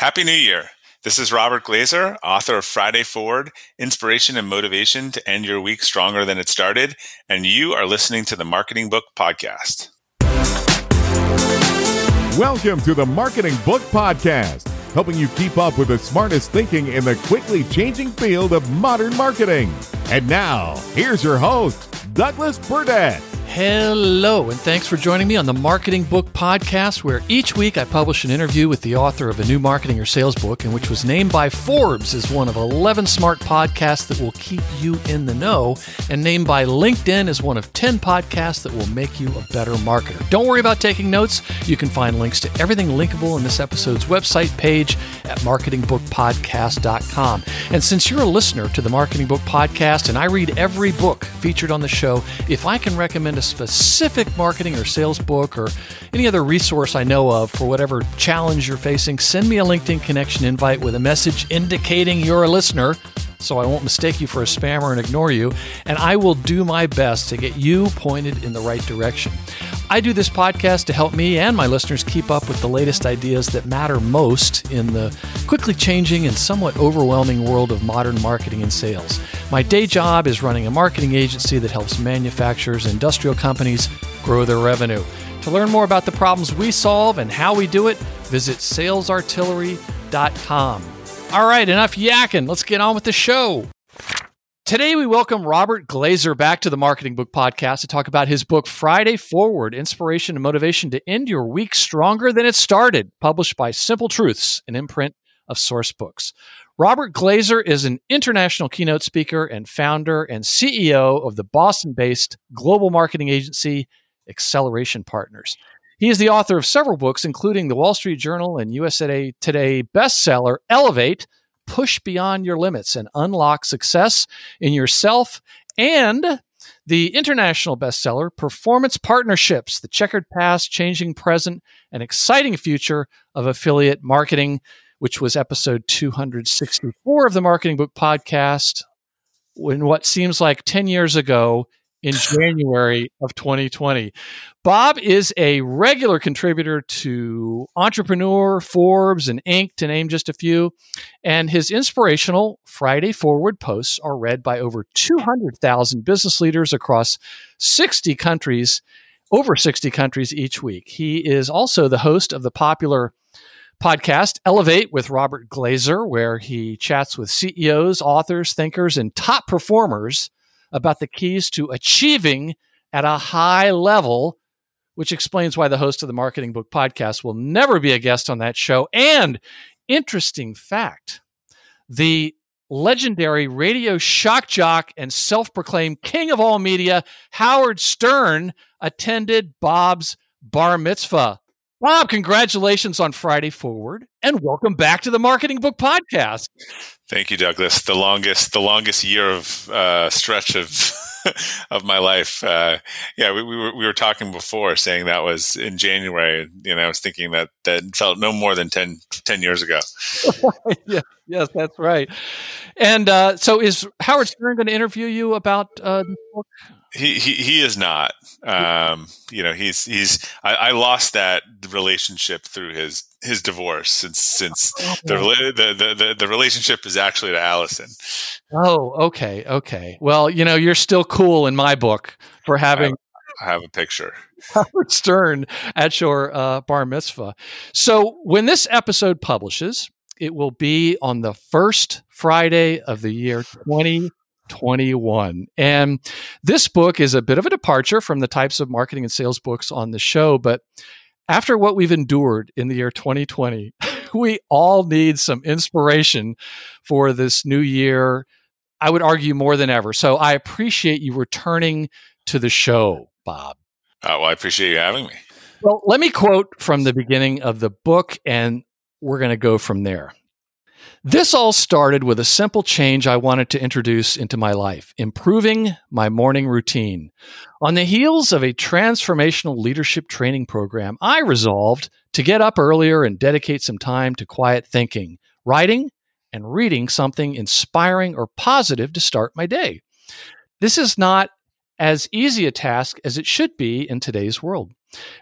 Happy New Year. This is Robert Glazer, author of Friday Forward Inspiration and Motivation to End Your Week Stronger Than It Started, and you are listening to the Marketing Book Podcast. Welcome to the Marketing Book Podcast, helping you keep up with the smartest thinking in the quickly changing field of modern marketing. And now, here's your host, Douglas Burdett. Hello, and thanks for joining me on the Marketing Book Podcast, where each week I publish an interview with the author of a new marketing or sales book, and which was named by Forbes as one of 11 smart podcasts that will keep you in the know, and named by LinkedIn as one of 10 podcasts that will make you a better marketer. Don't worry about taking notes. You can find links to everything linkable in this episode's website page at marketingbookpodcast.com. And since you're a listener to the Marketing Book Podcast, and I read every book featured on the show, if I can recommend a specific marketing or sales book or any other resource I know of for whatever challenge you're facing, send me a LinkedIn connection invite with a message indicating you're a listener so I won't mistake you for a spammer and ignore you, and I will do my best to get you pointed in the right direction. I do this podcast to help me and my listeners keep up with the latest ideas that matter most in the quickly changing and somewhat overwhelming world of modern marketing and sales. My day job is running a marketing agency that helps manufacturers and industrial companies grow their revenue. To learn more about the problems we solve and how we do it, visit salesartillery.com. All right, enough yakking. Let's get on with the show. Today, we welcome Robert Glazer back to the Marketing Book Podcast to talk about his book, Friday Forward Inspiration and Motivation to End Your Week Stronger Than It Started, published by Simple Truths, an imprint of Sourcebooks. Robert Glazer is an international keynote speaker and founder and CEO of the Boston based global marketing agency Acceleration Partners. He is the author of several books, including the Wall Street Journal and USA Today bestseller, Elevate Push Beyond Your Limits and Unlock Success in Yourself, and the international bestseller, Performance Partnerships The Checkered Past, Changing Present, and Exciting Future of Affiliate Marketing, which was episode 264 of the Marketing Book Podcast. In what seems like 10 years ago, in January of 2020. Bob is a regular contributor to Entrepreneur, Forbes, and Inc., to name just a few. And his inspirational Friday Forward posts are read by over 200,000 business leaders across 60 countries, over 60 countries each week. He is also the host of the popular podcast Elevate with Robert Glazer, where he chats with CEOs, authors, thinkers, and top performers about the keys to achieving at a high level, which explains why the host of the Marketing Book podcast will never be a guest on that show. And interesting fact the legendary radio shock jock and self proclaimed king of all media, Howard Stern, attended Bob's bar mitzvah. Bob, congratulations on Friday Forward, and welcome back to the Marketing Book Podcast. Thank you, Douglas. The longest, the longest year of uh, stretch of of my life. Uh, yeah, we, we, were we were talking before, saying that was in January. You know, I was thinking that that felt no more than 10, 10 years ago. yeah, yes, that's right. And uh, so, is Howard Stern going to interview you about uh, the book? He, he he is not. Um, you know, he's he's. I, I, lost that relationship through his his divorce since since oh, the, the, the the relationship is actually to Alison. Oh, okay, okay. Well, you know, you're still cool in my book for having. I have, I have a picture. Howard Stern at your uh, bar mitzvah. So when this episode publishes, it will be on the first Friday of the year 2021. And this book is a bit of a departure from the types of marketing and sales books on the show. But after what we've endured in the year 2020, we all need some inspiration for this new year. I would argue more than ever. So I appreciate you returning to the show, Bob. Uh, well, I appreciate you having me. Well, let me quote from the beginning of the book and we're going to go from there. This all started with a simple change I wanted to introduce into my life improving my morning routine. On the heels of a transformational leadership training program, I resolved to get up earlier and dedicate some time to quiet thinking, writing, and reading something inspiring or positive to start my day. This is not as easy a task as it should be in today's world.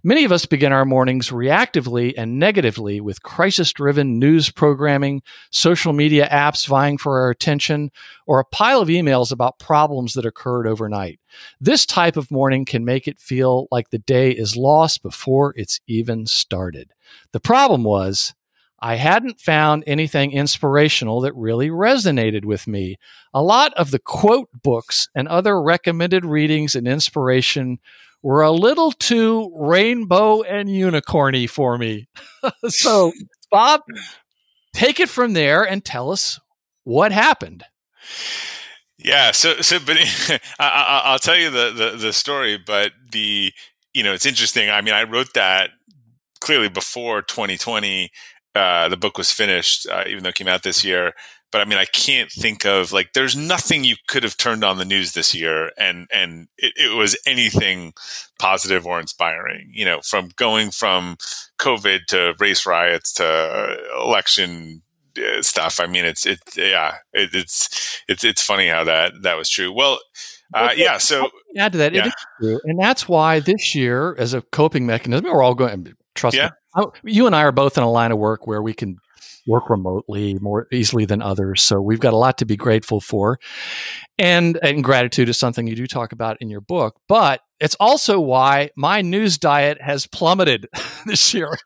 Many of us begin our mornings reactively and negatively with crisis driven news programming, social media apps vying for our attention, or a pile of emails about problems that occurred overnight. This type of morning can make it feel like the day is lost before it's even started. The problem was, I hadn't found anything inspirational that really resonated with me. A lot of the quote books and other recommended readings and inspiration were a little too rainbow and unicorny for me. so, Bob, take it from there and tell us what happened. Yeah, so so, but I, will tell you the, the the story. But the you know it's interesting. I mean, I wrote that clearly before 2020 uh, the book was finished, uh, even though it came out this year. But I mean, I can't think of like there's nothing you could have turned on the news this year, and and it, it was anything positive or inspiring. You know, from going from COVID to race riots to election uh, stuff. I mean, it's it yeah, it, it's it's it's funny how that that was true. Well. Uh, yeah, so add to that, yeah. true, and that's why this year, as a coping mechanism, we're all going. Trust yeah. me, you and I are both in a line of work where we can work remotely more easily than others. So we've got a lot to be grateful for. And and gratitude is something you do talk about in your book, but it's also why my news diet has plummeted this year.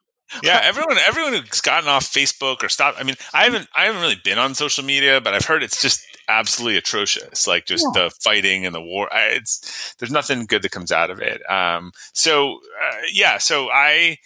yeah, everyone everyone who's gotten off Facebook or stopped I mean, I haven't I haven't really been on social media, but I've heard it's just absolutely atrocious. Like just yeah. the fighting and the war. It's there's nothing good that comes out of it. Um so uh, yeah, so I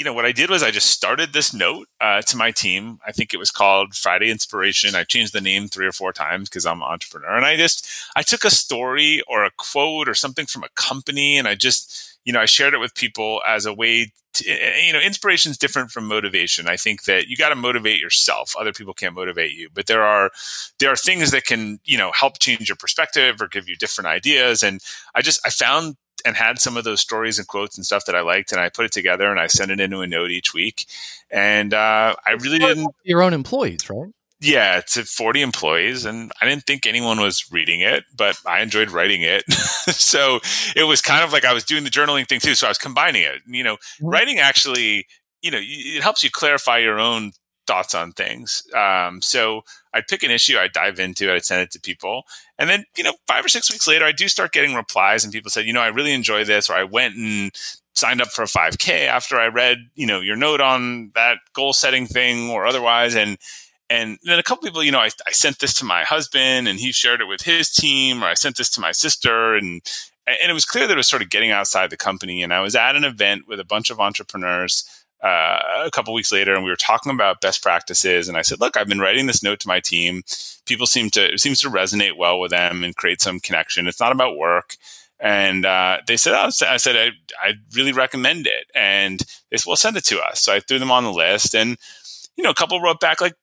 you know, what I did was I just started this note uh, to my team. I think it was called Friday Inspiration. I changed the name three or four times because I'm an entrepreneur. And I just, I took a story or a quote or something from a company and I just, you know, I shared it with people as a way to, eh, eh, you know, inspiration is different from motivation. I think that you got to motivate yourself. Other people can't motivate you, but there are, there are things that can, you know, help change your perspective or give you different ideas. And I just, I found and had some of those stories and quotes and stuff that I liked, and I put it together and I sent it into a note each week. And uh, I really didn't. Your own employees, right? Yeah, it's 40 employees, and I didn't think anyone was reading it, but I enjoyed writing it. so it was kind of like I was doing the journaling thing too. So I was combining it. You know, mm-hmm. writing actually, you know, it helps you clarify your own thoughts on things. Um, so I'd pick an issue, I'd dive into it, I'd send it to people. And then, you know, five or six weeks later, I do start getting replies and people said, you know, I really enjoy this, or I went and signed up for a 5K after I read, you know, your note on that goal setting thing or otherwise. And, and then a couple people, you know, I, I sent this to my husband and he shared it with his team, or I sent this to my sister and, and it was clear that it was sort of getting outside the company. And I was at an event with a bunch of entrepreneurs uh, a couple weeks later and we were talking about best practices and i said look i've been writing this note to my team. People seem to seems to resonate well with them and create some connection. It's not about work. And uh, they said oh, i said I, I really recommend it. And they said well send it to us. So i threw them on the list and you know a couple wrote back like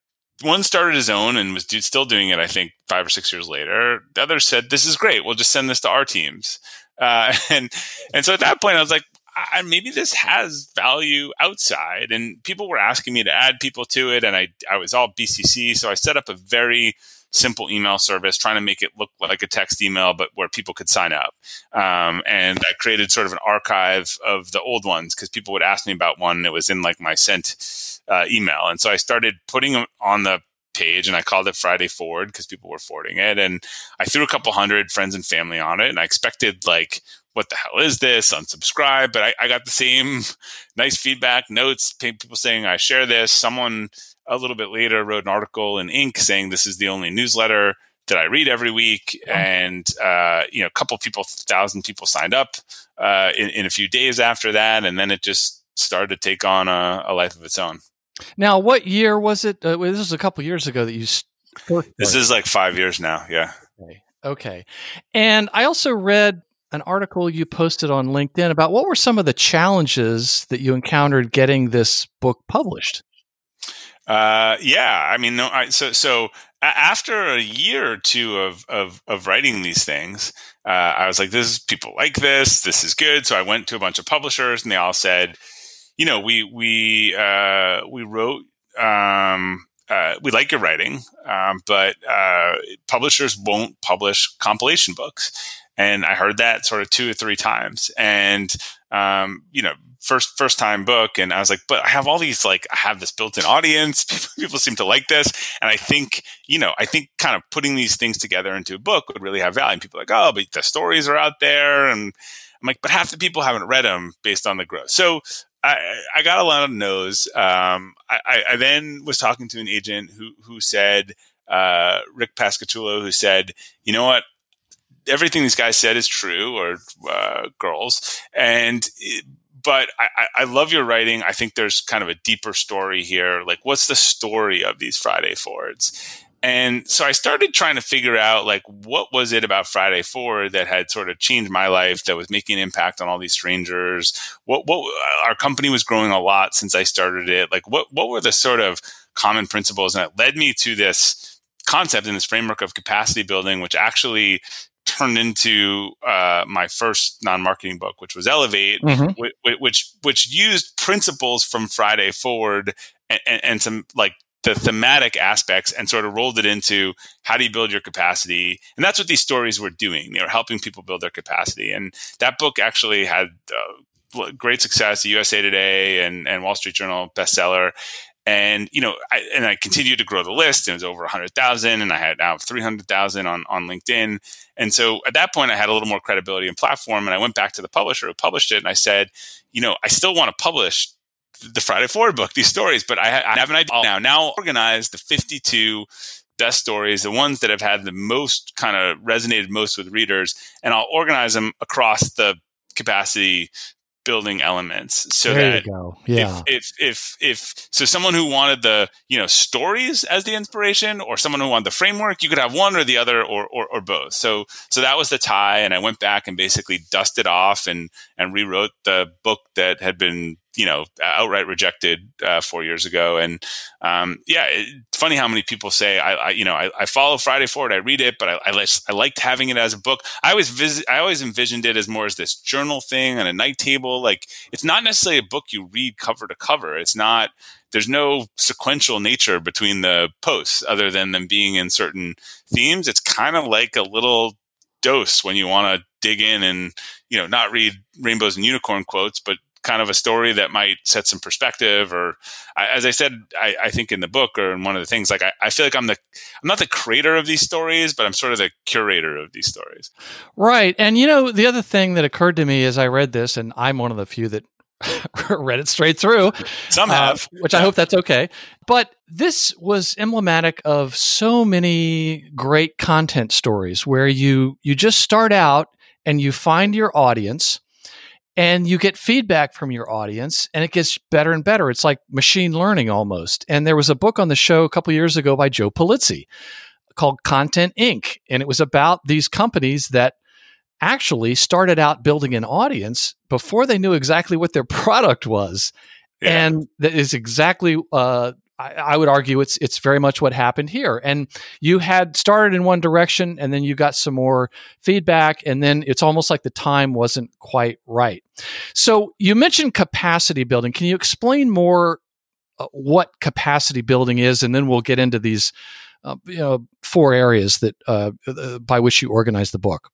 one started his own and was still doing it i think five or six years later. The other said this is great. We'll just send this to our teams. Uh, and and so at that point i was like I, maybe this has value outside. And people were asking me to add people to it, and I I was all BCC, so I set up a very simple email service, trying to make it look like a text email, but where people could sign up. Um, and I created sort of an archive of the old ones because people would ask me about one that was in like my sent uh, email, and so I started putting them on the page and I called it Friday Forward because people were forwarding it. And I threw a couple hundred friends and family on it. And I expected like what the hell is this? Unsubscribe. But I, I got the same nice feedback, notes, people saying I share this. Someone a little bit later wrote an article in Inc. saying this is the only newsletter that I read every week. And, uh, you know, a couple people, thousand people signed up uh, in, in, a few days after that. And then it just started to take on a, a life of its own. Now, what year was it? Uh, this was a couple years ago that you. This is like five years now. Yeah. Okay. okay. And I also read an article you posted on LinkedIn about what were some of the challenges that you encountered getting this book published? Uh, yeah, I mean, no, I, so so after a year or two of of, of writing these things, uh, I was like, "This is people like this. This is good." So I went to a bunch of publishers, and they all said, "You know, we we uh, we wrote." Um, uh, we like your writing, um, but uh, publishers won't publish compilation books. And I heard that sort of two or three times. And, um, you know, first first time book and i was like but i have all these like i have this built-in audience. People, seem to like this. And i think you know i think kind of putting these things together into a book would really have value. And people are like oh but the stories are out there. And i'm like but half the people haven't read them based on the growth. So I, I got a lot of no's. Um, I, I, then was talking to an agent who who said uh, Rick Pascocello, who said, you know what, everything these guys said is true, or uh, girls, and but I, I love your writing. I think there's kind of a deeper story here. Like, what's the story of these Friday Fords? And so I started trying to figure out like what was it about Friday Forward that had sort of changed my life that was making an impact on all these strangers. What what our company was growing a lot since I started it. Like what what were the sort of common principles and it led me to this concept in this framework of capacity building, which actually turned into uh, my first non-marketing book, which was Elevate, mm-hmm. which, which, which used principles from Friday Forward and, and, and, some like the thematic aspects and sort of rolled it into how do you build your capacity, and that's what these stories were doing. They were helping people build their capacity, and that book actually had. Uh, great success, USA Today and, and Wall Street Journal bestseller and you know I, and i continued to grow the list and it was over 100000 and i had now 300000 on, on linkedin. And so at that point i had a little more credibility and platform and i went back to the publisher who published it and i said you know i still want to publish the friday forward book these stories but i, I have an idea now. Now organize the 52 best stories the ones that have had the most kind of resonated most with readers and i'll organize them across the capacity building elements so there that yeah if, if if if so someone who wanted the you know stories as the inspiration or someone who wanted the framework you could have one or the other or, or, or both. So so that was the tie and i went back and basically dusted off and and rewrote the book that had been you know outright rejected uh, four years ago. And um, yeah, it's funny how many people say I, I you know I, I, follow Friday Forward, I read it, but I, I, I, liked having it as a book. I always visit, I always envisioned it as more as this journal thing on a night table. Like it's not necessarily a book you read cover to cover. It's not there's no sequential nature between the posts other than them being in certain themes. It's kind of like a little dose when you want to dig in and you know not read rainbows and unicorn quotes but kind of a story that might set some perspective or as i said I, I, think in the book or in one of the things like I, I, feel like i'm the i'm not the creator of these stories but i'm sort of the curator of these stories. Right. And you know the other thing that occurred to me as i read this and i'm one of the few that read it straight through some uh, have. uh, which i hope that's okay. But this was emblematic of so many great content stories where you you just start out and you find your audience and you get feedback from your audience and it gets better and better. It's like machine learning almost. And there was a book on the show a couple years ago by joe pulizzi called content inc. And it was about these companies that actually started out building an audience before they knew exactly what their product was yeah. and that is exactly uh, I, would argue it's it's very much what happened here. And you had started in one direction, and then you got some more feedback, and then it's almost like the time wasn't quite right. So you mentioned capacity building. Can you explain more uh, what capacity building is, and then we'll get into these, uh, you know, four areas that uh, uh by which you organize the book.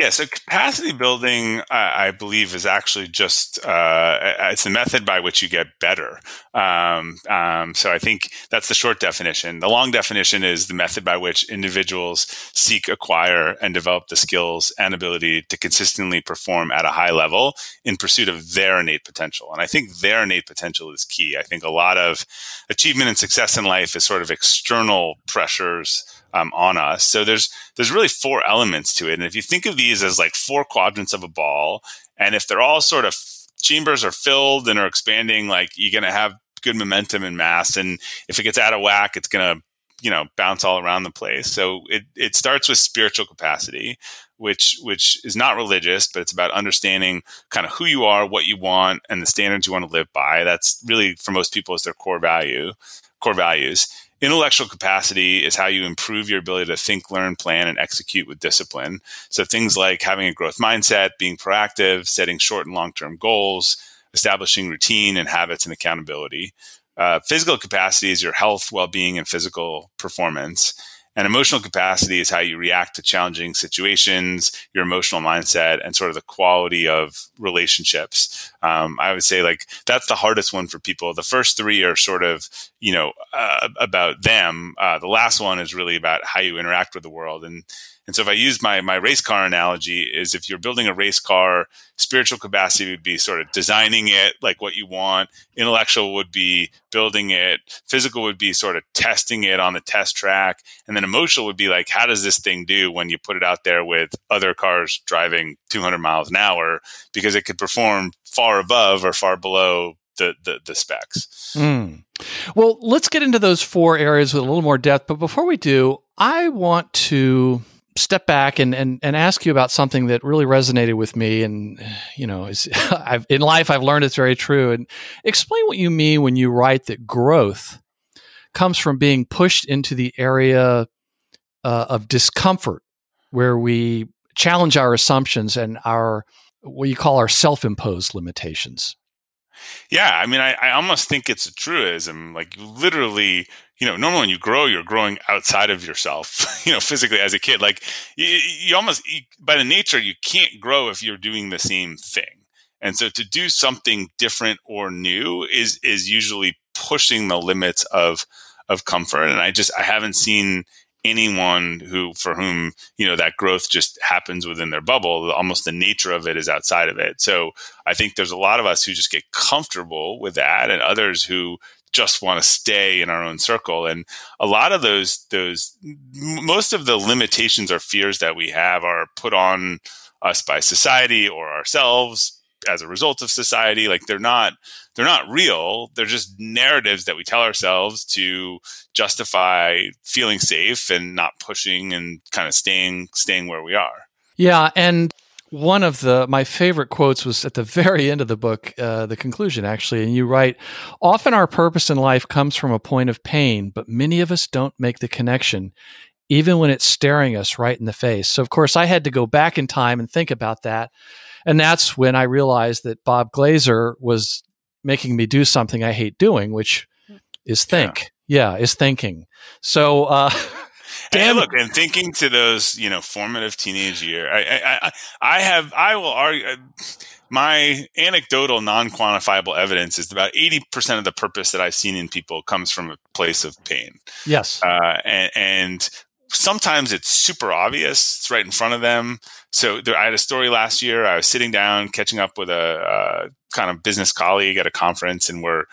Yeah, so capacity building, I, believe, is actually just uh, it's the method by which you get better. Um, um, so I think that's the short definition. The long definition is the method by which individuals seek, acquire, and develop the skills and ability to consistently perform at a high level in pursuit of their innate potential. And I think their innate potential is key. I think a lot of achievement and success in life is sort of external pressures um, on us. So there's there's really four elements to it, and if you think of these as like four quadrants of a ball, and if they're all sort of chambers are filled and are expanding, like you're going to have good momentum and mass, and if it gets out of whack, it's going to you know bounce all around the place. So it it starts with spiritual capacity, which which is not religious, but it's about understanding kind of who you are, what you want, and the standards you want to live by. That's really for most people is their core value. core values. Intellectual capacity is how you improve your ability to think, learn, plan, and execute with discipline. So things like having a growth mindset, being proactive, setting short and long term goals, establishing routine and habits and accountability. Uh, physical capacity is your health, well being, and physical performance. And emotional capacity is how you react to challenging situations, your emotional mindset, and sort of the quality of relationships. Um, I would say like that's the hardest one for people. The first three are sort of you know uh, about them. Uh, the last one is really about how you interact with the world. And and so if I use my my race car analogy, is if you're building a race car, spiritual capacity would be sort of designing it like what you want. Intellectual would be building it. Physical would be sort of testing it on the test track, and then emotional would be like how does this thing do when you put it out there with other cars driving 200 miles an hour because it could perform far above or far below the the, the specs. Mm. Well, let's get into those four areas with a little more depth. But before we do, I want to step back and, and, and ask you about something that really resonated with me. And, you know, I've, in life, I've learned it's very true. And explain what you mean when you write that growth comes from being pushed into the area uh, of discomfort, where we challenge our assumptions and our, what you call our self imposed limitations. Yeah, I mean, I, I almost think it's a truism. Like, literally, you know, normally when you grow, you're growing outside of yourself, you know, physically as a kid. Like you, you almost, you, by the nature, you can't grow if you're doing the same thing. And so to do something different or new is, is usually pushing the limits of, of comfort. And I just, I haven't seen anyone who, for whom, you know, that growth just happens within their bubble. Almost the nature of it is outside of it. So I think there's a lot of us who just get comfortable with that and others who just want to stay in our own circle and a lot of those those most of the limitations or fears that we have are put on us by society or ourselves as a result of society like they're not they're not real. They're just narratives that we tell ourselves to justify feeling safe and not pushing and kind of staying staying where we are. Yeah and one of the my favorite quotes was at the very end of the book, uh, the conclusion actually, and you write, "Often our purpose in life comes from a point of pain, but many of us don't make the connection, even when it's staring us right in the face." So, of course, I had to go back in time and think about that, and that's when I realized that Bob Glazer was making me do something I hate doing, which is think. Yeah, yeah is thinking. So. Uh, Damn. look, and thinking to those, you know, formative teenage year, I, I, I, I have, I will argue. Uh, my anecdotal, non-quantifiable evidence is about eighty percent of the purpose that I've seen in people comes from a place of pain. Yes, uh, and, and sometimes it's super obvious; it's right in front of them. So there, I had a story last year. I was sitting down, catching up with a, a kind of business colleague at a conference, and we're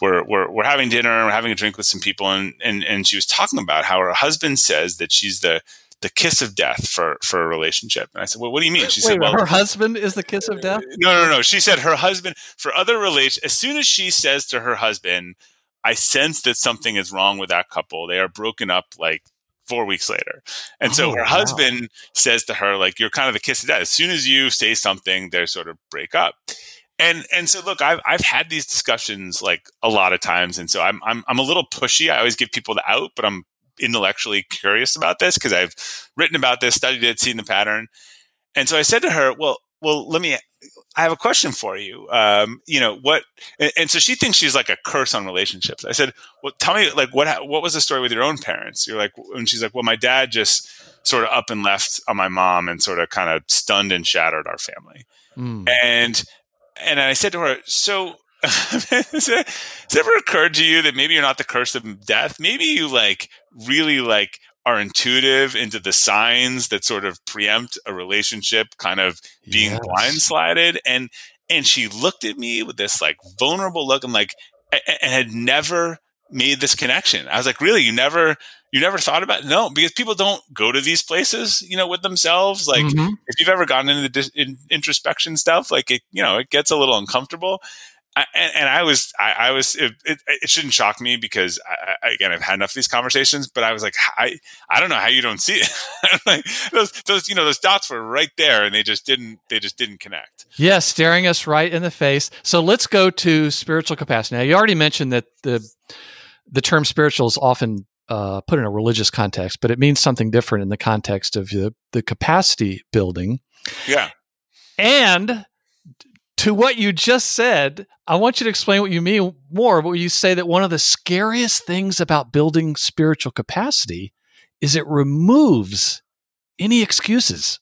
we're, we're, we're having dinner, and we're having a drink with some people, and, and, and she was talking about how her husband says that she's the, the kiss of death for, for a relationship. And I said, well, what do you mean? She Wait, said, well, her husband is the kiss of death? No, no, no. She said her husband, for other relations, as soon as she says to her husband, I sense that something is wrong with that couple. They are broken up like four weeks later. And so oh, her wow. husband says to her, like, you're kind of the kiss of death. As soon as you say something, they sort of break up and and so look i've i've had these discussions like a lot of times and so i'm i'm, I'm a little pushy i always give people the out but i'm intellectually curious about this because i've written about this studied it seen the pattern and so i said to her well well let me i have a question for you um, you know what and, and, so she thinks she's like a curse on relationships i said well tell me like what what was the story with your own parents you're like and she's like well my dad just sort of up and left on my mom and sort of kind of stunned and shattered our family mm. and and I said to her, "So, has it ever occurred to you that maybe you're not the curse of death? Maybe you like really like are intuitive into the signs that sort of preempt a relationship kind of being yes. blindsided." And and she looked at me with this like vulnerable look and like and had never made this connection. I was like, "Really? You never?" you never thought about it? no because people don't go to these places you know with themselves like mm-hmm. if you've ever gotten into the dis- in, introspection stuff like it you know it gets a little uncomfortable I, and, and, I was, I, I was, it, it, it, shouldn't shock me because I, again, I've had enough of these conversations, but I was like, I, I don't know how you don't see it. like those, those, you know, those dots were right there and they just didn't, they just didn't connect. Yes. Yeah, staring us right in the face. So let's go to spiritual capacity. Now you already mentioned that the, the term spiritual is often uh, put in a religious context, but it means something different in the context of the, the capacity building. Yeah. And to what you just said, I want you to explain what you mean more. But you say that one of the scariest things about building spiritual capacity is it removes any excuses.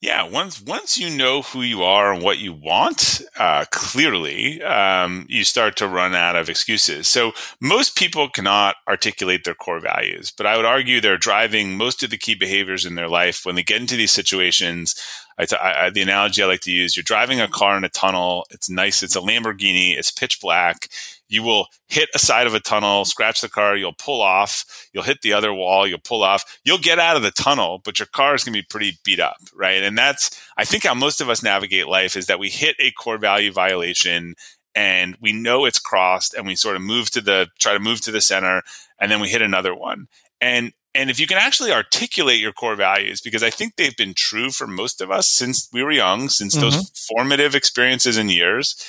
Yeah, once once you know who you are and what you want uh, clearly, um, you start to run out of excuses. So most people cannot articulate their core values, but I would argue they're driving most of the key behaviors in their life when they get into these situations. I t- I, the analogy I like to use: you're driving a car in a tunnel. It's nice. It's a Lamborghini. It's pitch black you will hit a side of a tunnel, scratch the car, you'll pull off, you'll hit the other wall, you'll pull off, you'll get out of the tunnel, but your car is going to be pretty beat up, right? And that's, I think, how most of us navigate life is that we hit a core value violation and we know it's crossed and we sort of move to the, try to move to the center and then we hit another one. And, and if you can actually articulate your core values, because I think they've been true for most of us since we were young, since mm-hmm. those formative experiences and years,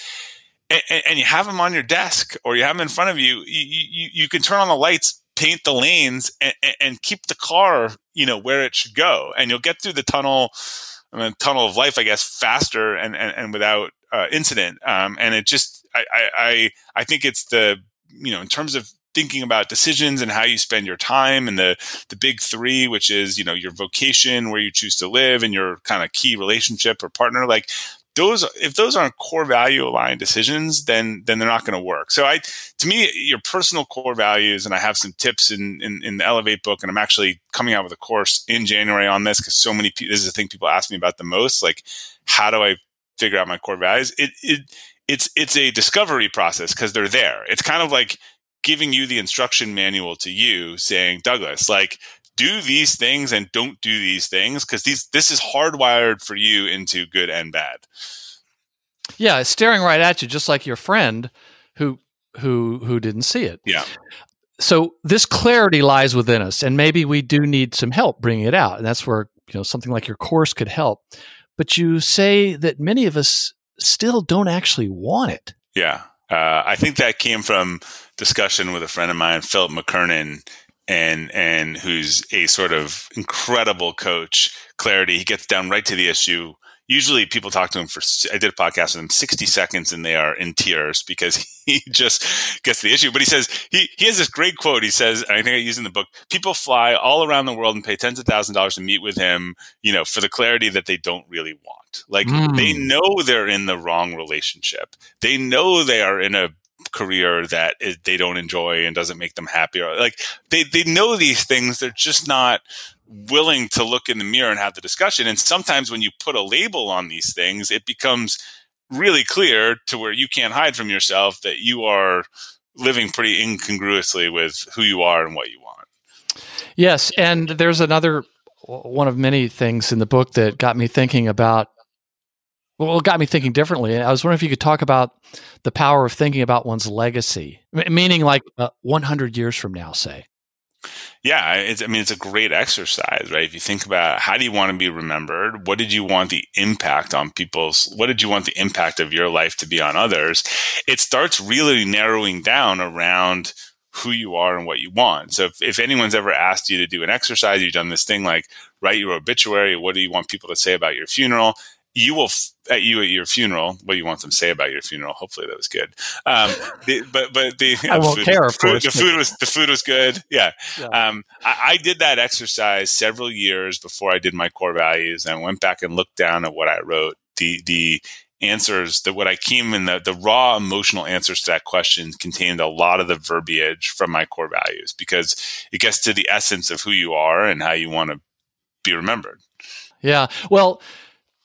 and, and, you have them on your desk or you have them in front of you, you, you, you can turn on the lights, paint the lanes, and, and, keep the car, you know, where it should go, and you'll get through the tunnel, I mean, tunnel of life, I guess, faster and and, and without uh, incident. Um, and it just, I, I, I think it's the, you know, in terms of thinking about decisions and how you spend your time and the the big three which is you know your vocation where you choose to live and your kind of key relationship or partner like those if those aren't core value aligned decisions then then they're not going to work. So i to me your personal core values and i have some tips in, in, in the elevate book and i'm actually coming out with a course in january on this because so many people this is the thing people ask me about the most like how do i figure out my core values? It, it it's it's a discovery process because they're there. It's kind of like giving you the instruction manual to you saying douglas like do these things and don't do these things because these this is hardwired for you into good and bad. Yeah, staring right at you, just like your friend who who who didn't see it. Yeah. So this clarity lies within us, and maybe we do need some help bringing it out, and that's where you know something like your course could help. But you say that many of us still don't actually want it. Yeah, uh, I think that came from discussion with a friend of mine, Philip McKernan, and and who's a sort of incredible coach. Clarity, he gets down right to the issue. Usually, people talk to him for. I did a podcast with him, sixty seconds, and they are in tears because he just gets the issue. But he says he he has this great quote. He says, I think I use in the book: "People fly all around the world and pay tens of thousands of dollars to meet with him, you know, for the clarity that they don't really want. Like mm. they know they're in the wrong relationship. They know they are in a career that they don't enjoy and doesn't make them happy or like they, they know these things they're just not willing to look in the mirror and have the discussion. And sometimes when you put a label on these things it becomes really clear to where you can't hide from yourself that you are living pretty incongruously with who you are and what you want. Yes and there's another one of many things in the book that got me thinking about well, it got me thinking differently. I was wondering if you could talk about the power of thinking about one's legacy, meaning like uh, 100 years from now, say. Yeah, I mean, it's a great exercise, right? If you think about how do you want to be remembered? What did you want the impact on people's, what did you want the impact of your life to be on others? It starts really narrowing down around who you are and what you want. So if, if anyone's ever asked you to do an exercise, you've done this thing like write your obituary, what do you want people to say about your funeral? You will f- at you at your funeral. What you want them to say about your funeral? Hopefully that was good. Um, the, but but the I won't food, care. Of course, the food was the food was good. Yeah. yeah. Um, I, I, did that exercise several years before I did my core values, and I went back and looked down at what I wrote. The the answers that what I came in the the raw emotional answers to that question contained a lot of the verbiage from my core values because it gets to the essence of who you are and how you want to be remembered. Yeah. Well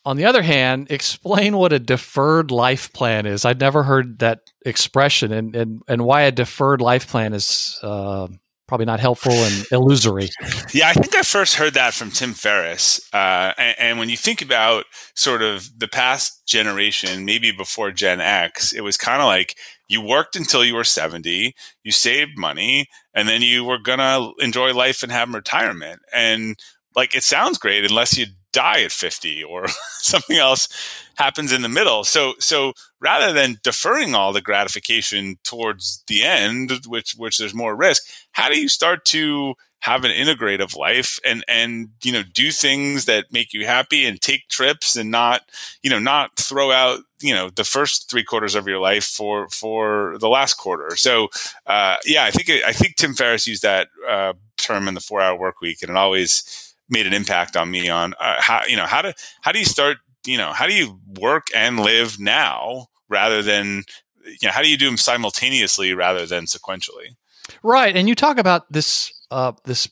on the other hand, explain what a deferred life plan is. I'd never heard that expression, and and and why a deferred life plan is uh, probably not helpful and illusory. Yeah, I think I first heard that from Tim Ferriss. Uh, and, and, when you think about sort of the past generation, maybe before Gen X, it was kind of like you worked until you were 70, you saved money, and then you were going to enjoy life and have retirement. And like, it sounds great unless you die at 50 or something else happens in the middle. So so rather than deferring all the gratification towards the end, which which there's more risk, how do you start to have an integrative life and and you know do things that make you happy and take trips and not you know not throw out you know the first three quarters of your life for for the last quarter so uh, yeah i think i think tim ferriss used that uh, term in the four hour work week and it always made an impact on me on uh, how you know how to how do you start you know how do you work and live now rather than you know how do you do them simultaneously rather than sequentially right and you talk about this uh, this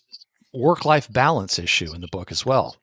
work life balance issue in the book as well.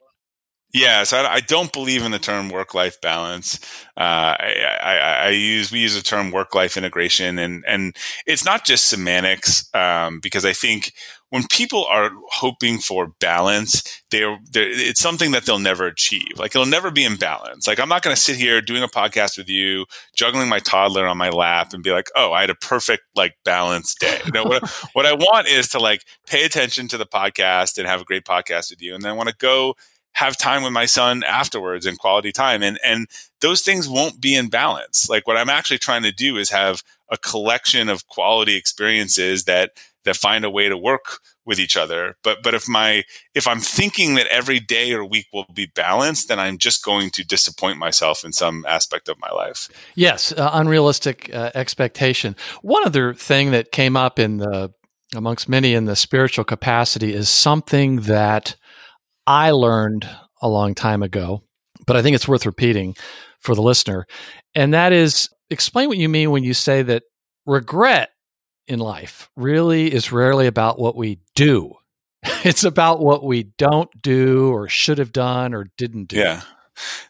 Yeah, so I, I don't believe in the term work life balance. Uh, I, I, I, use we use the term work life integration, and and it's not just semantics um, because I think when people are hoping for balance, they're, they're, it's something that they'll never achieve. Like it'll never be in balance. Like I'm not going to sit here doing a podcast with you, juggling my toddler on my lap, and be like, "Oh, I had a perfect like balanced day." You know, what, what I want is to like pay attention to the podcast and have a great podcast with you, and then I want to go have time with my son afterwards and quality time and and those things won't be in balance like what i'm actually trying to do is have a collection of quality experiences that that find a way to work with each other. But but if my if I'm thinking that every day or week will be balanced, then I'm just going to disappoint myself in some aspect of my life. Yes, uh, unrealistic uh, expectation. One other thing that came up in the amongst many in the spiritual capacity is something that I learned a long time ago, but I think it's worth repeating for the listener. And that is explain what you mean when you say that regret in life really is rarely about what we do. it's about what we don't do or should have done or didn't do. Yeah.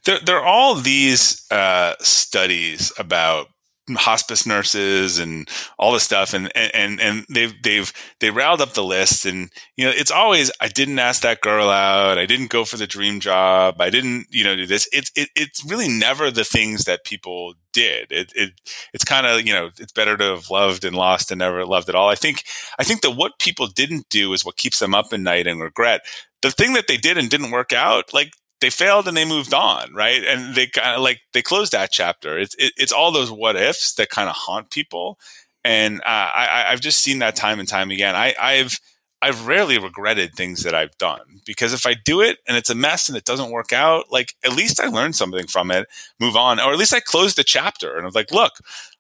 There, there are all these uh, studies about hospice nurses and all this stuff. And and and they've they've they riled up the list. And you know it's always i didn't ask that girl out. I didn't go for the dream job. I didn't you know do this. It's it, it's really never the things that people did. It, it it's kind of you know it's better to have loved and lost and never loved at all. I think i think that what people didn't do is what keeps them up at night and regret. The thing that they did and didn't work out like they failed and they moved on, right? And they kind of like they closed that chapter. It's it, it's all those what ifs that kind of haunt people, and uh, I, I've just seen that time and time again. I, I've I've rarely regretted things that I've done because if I do it and it's a mess and it doesn't work out, like at least I learned something from it, move on, or at least I closed the chapter and I was like, look,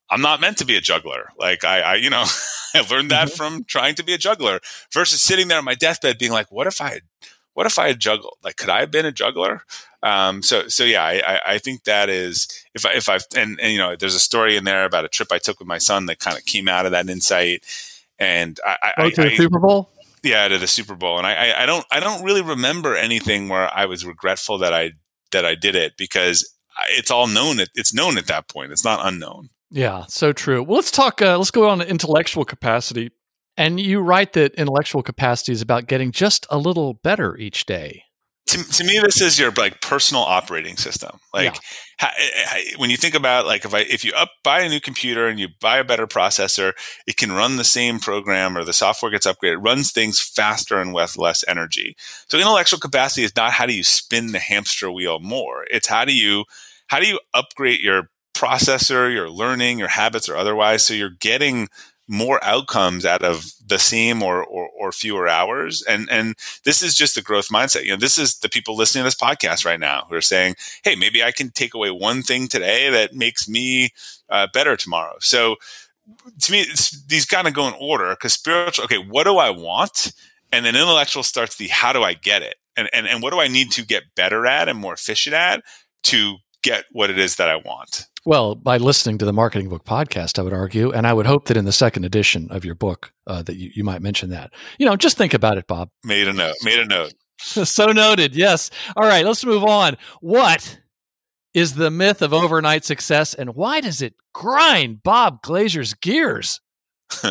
I'm not meant to be a juggler. Like I, I you know, I learned that mm-hmm. from trying to be a juggler versus sitting there on my deathbed being like, what if I had what if I had juggled? Like, could I have been a juggler? Um, so, so yeah, I, I think that is if I, if I and, and you know, there's a story in there about a trip I took with my son that kind of came out of that insight. And I, oh, to the Super Bowl. Yeah, to the Super Bowl, and I, I, I don't, I don't really remember anything where I was regretful that I that I did it because it's all known. It's known at that point. It's not unknown. Yeah, so true. Well, let's talk. Uh, let's go on to intellectual capacity. And you write that intellectual capacity is about getting just a little better each day. To, to me, this is your like personal operating system. Like yeah. ha, eh, eh, when you think about like if I if you up buy a new computer and you buy a better processor, it can run the same program or the software gets upgraded. It runs things faster and with less energy. So intellectual capacity is not how do you spin the hamster wheel more. It's how do you how do you upgrade your processor, your learning, your habits, or otherwise, so you're getting more outcomes out of the same or, or, or, fewer hours. And, and this is just the growth mindset. You know, this is the people listening to this podcast right now who are saying, Hey, maybe I can take away one thing today that makes me uh, better tomorrow. So to me, these kind of go in order because spiritual, okay, what do I want? And then intellectual starts the, how do I get it? And, and, and what do I need to get better at and more efficient at to get what it is that I want? Well, by listening to the Marketing Book podcast, I would argue, and I would hope that in the second edition of your book uh, that you, you might mention that. You know, just think about it, Bob. Made a note. Made a note. so noted. Yes. All right. Let's move on. What is the myth of overnight success, and why does it grind Bob Glazer's gears?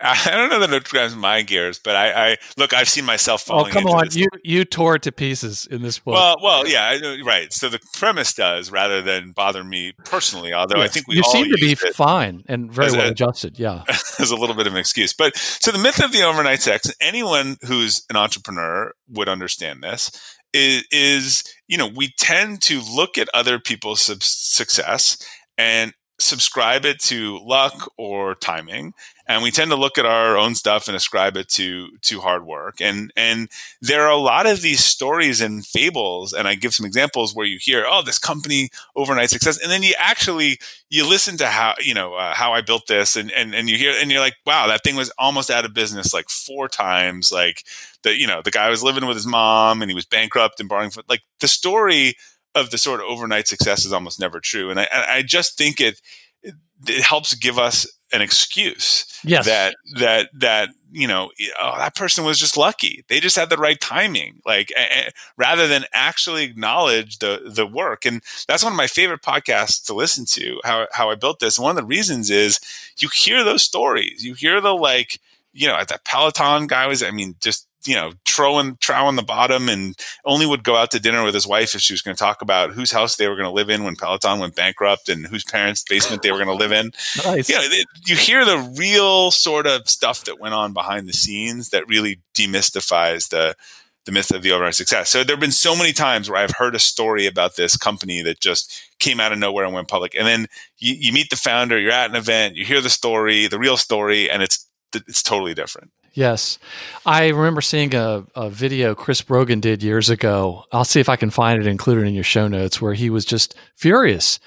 I don't know that it drives my gears, but I, I look. I've seen myself oh, falling. Oh, come on! You you tore it to pieces in this book. Well, well, yeah, uh, right. So the premise does rather than bother me personally. Although yes. I think we you seem to be fine and very well a, adjusted. Yeah, as a little bit of an excuse. But so the myth of the overnight sex. Anyone who's an entrepreneur would understand this. is, is you know we tend to look at other people's success and subscribe it to luck or timing. And we tend to look at our own stuff and ascribe it to to hard work. And and there are a lot of these stories and fables and i give some examples where you hear oh this company overnight success and then you actually you listen to how you know uh, how i built this and, and and you hear and you're like wow that thing was almost out of business like four times like the you know the guy was living with his mom and he was bankrupt and borrowing like the story of the sort of overnight success is almost never true. And I, I just think it, it helps give us an excuse yes. that that that you know oh, that person was just lucky. They just had the right timing. Like uh, rather than actually acknowledge the the work. And that's one of my favorite podcasts to listen to how how i built this. One of the reasons is you hear those stories. You hear the like you know that peloton guy was i mean just you know, throwing trow on the bottom and only would go out to dinner with his wife if she was going to talk about whose house they were going to live in when Peloton went bankrupt and whose parents' basement they were going to live in. Nice. You know, you hear the real sort of stuff that went on behind the scenes that really demystifies the the myth of the overnight success. So there have been so many times where I've heard a story about this company that just came out of nowhere and went public. And then you, you meet the founder, you're at an event, you hear the story, the real story, and it's it's totally different. Yes. I remember seeing a, a video Chris Brogan did years ago. I'll see if I can find it included in your show notes where he was just furious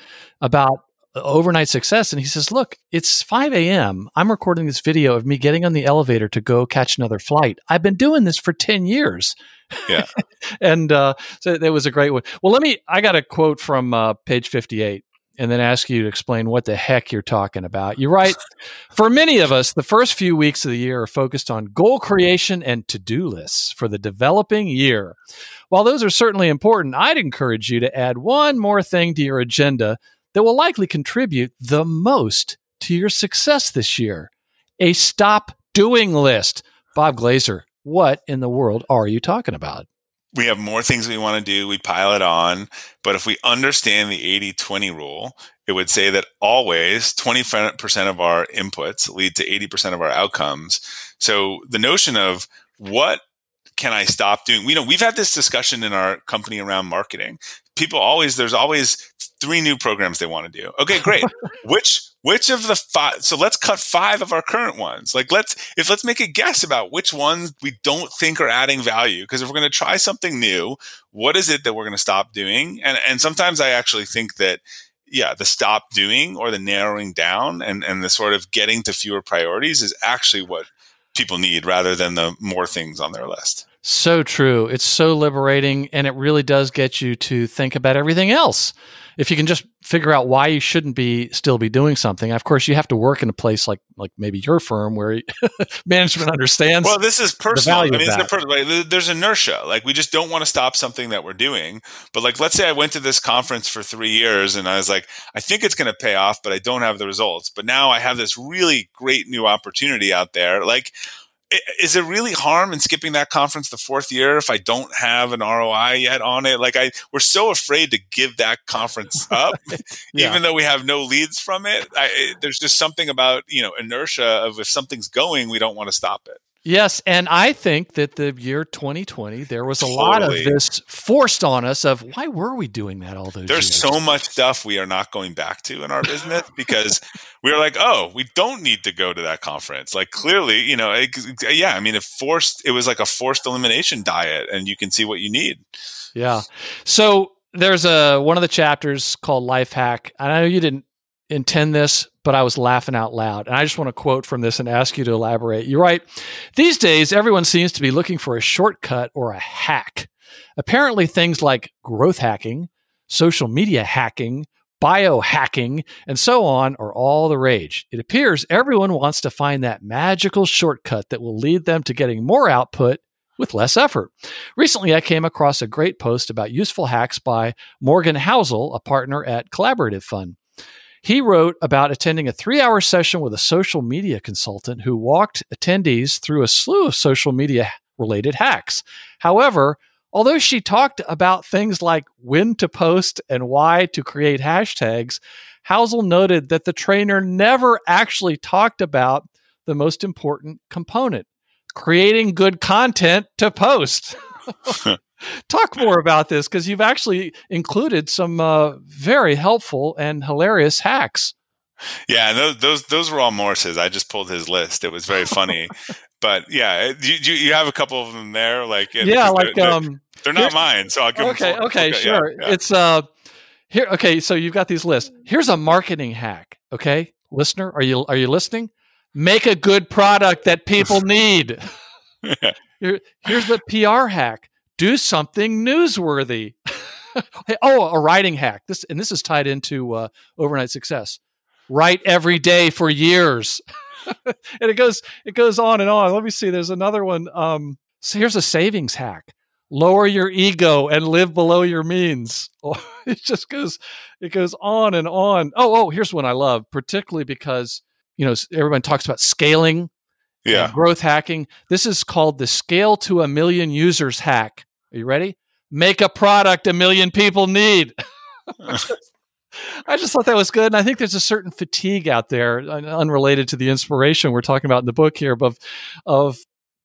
about overnight success. And he says, Look, it's 5 a.m. I'm recording this video of me getting on the elevator to go catch another flight. I've been doing this for 10 years. Yeah. and uh, so that was a great one. Well, let me, I got a quote from uh, page 58 and then ask you to explain what the heck you're talking about. You write, for many of us, the first few weeks of the year are focused on goal creation and to do lists for the developing year. While those are certainly important, I'd encourage you to add one more thing to your agenda that will likely contribute the most to your success this year a stop doing list. Bob Glazer, what in the world are you talking about? We have more things we want to do, we pile it on. But if we understand the 80 20 rule, it would say that always 20% of our inputs lead to 80% of our outcomes. So the notion of what can I stop doing? We know, we've had this discussion in our company around marketing. People always, there's always three new programs they want to do. Okay, great. which which of the five so let's cut five of our current ones like let's if let's make a guess about which ones we don't think are adding value because if we're going to try something new what is it that we're going to stop doing and and sometimes i actually think that yeah the stop doing or the narrowing down and and the sort of getting to fewer priorities is actually what people need rather than the more things on their list so true it's so liberating and it really does get you to think about everything else if you can just figure out why you shouldn't be still be doing something. Of course, you have to work in a place like like maybe your firm where management understands. Well, this is personal. I mean, per- there's inertia. Like we just don't want to stop something that we're doing. But like, let's say I went to this conference for three years and I was like, I think it's going to pay off, but I don't have the results. But now I have this really great new opportunity out there. Like is it really harm in skipping that conference the fourth year if I don't have an ROI yet on it? Like I, we're so afraid to give that conference up, yeah. even though we have no leads from it. I, there's just something about you know inertia of if something's going, we don't want to stop it. Yes, and I think that the year 2020 there was a totally. lot of this forced on us of why were we doing that all those years? There's years? so much stuff we are not going back to in our business because we are like, "Oh, we don't need to go to that conference." Like clearly, you know, it, yeah, I mean, it forced it was like a forced elimination diet and you can see what you need. Yeah. So there's a one of the chapters called life hack. I know you didn't intend this, but I was laughing out loud. And I just want to quote from this and ask you to elaborate. You write, These days, everyone seems to be looking for a shortcut or a hack. Apparently, things like growth hacking, social media hacking, biohacking, and so on are all the rage. It appears everyone wants to find that magical shortcut that will lead them to getting more output with less effort. Recently, I came across a great post about useful hacks by Morgan Housel, a partner at Collaborative Fund. He wrote about attending a three hour session with a social media consultant who walked attendees through a slew of social media related hacks. However, although she talked about things like when to post and why to create hashtags, Housel noted that the trainer never actually talked about the most important component creating good content to post. Talk more about this because you've actually included some uh, very helpful and hilarious hacks. Yeah, those, those those were all Morgan's. I just pulled his list. It was very funny, but yeah, you, you, you have a couple of them there, like yeah, like they're, um, they're not mine, so I'll give okay, them. Okay, okay, sure. Yeah, yeah. It's uh, here. Okay, so you've got these lists. Here's a marketing hack. Okay, listener, are you are you listening? Make a good product that people need. Here, here's the PR hack: do something newsworthy. oh, a writing hack. This and this is tied into uh, overnight success write every day for years. and it goes it goes on and on. Let me see. There's another one. Um, so here's a savings hack: lower your ego and live below your means. it just goes it goes on and on. Oh, oh, here's one I love, particularly because you know everyone talks about scaling, yeah, growth hacking. This is called the scale to a million users hack. Are you ready? Make a product a million people need. I just thought that was good. And I think there's a certain fatigue out there, unrelated to the inspiration we're talking about in the book here, of, of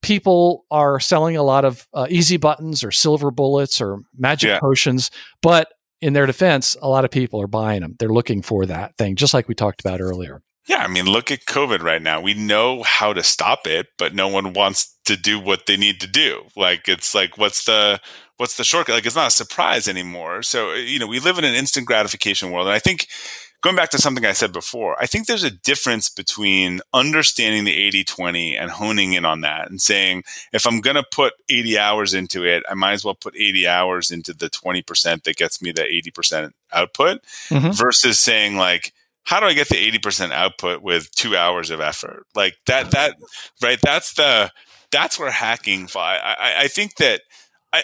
people are selling a lot of uh, easy buttons or silver bullets or magic yeah. potions. But in their defense, a lot of people are buying them. They're looking for that thing, just like we talked about earlier. Yeah, I mean, look at COVID right now. We know how to stop it, but no one wants to do what they need to do. Like it's like what's the what's the shortcut? Like it's not a surprise anymore. So, you know, we live in an instant gratification world. And I think going back to something I said before, I think there's a difference between understanding the 80 20 and honing in on that and saying, if I'm going to put 80 hours into it, I might as well put 80 hours into the 20% that gets me the 80% output mm-hmm. versus saying, like, how do I get the 80% output with two hours of effort? Like that, that, right? That's the, that's where hacking, I, I, I think that I,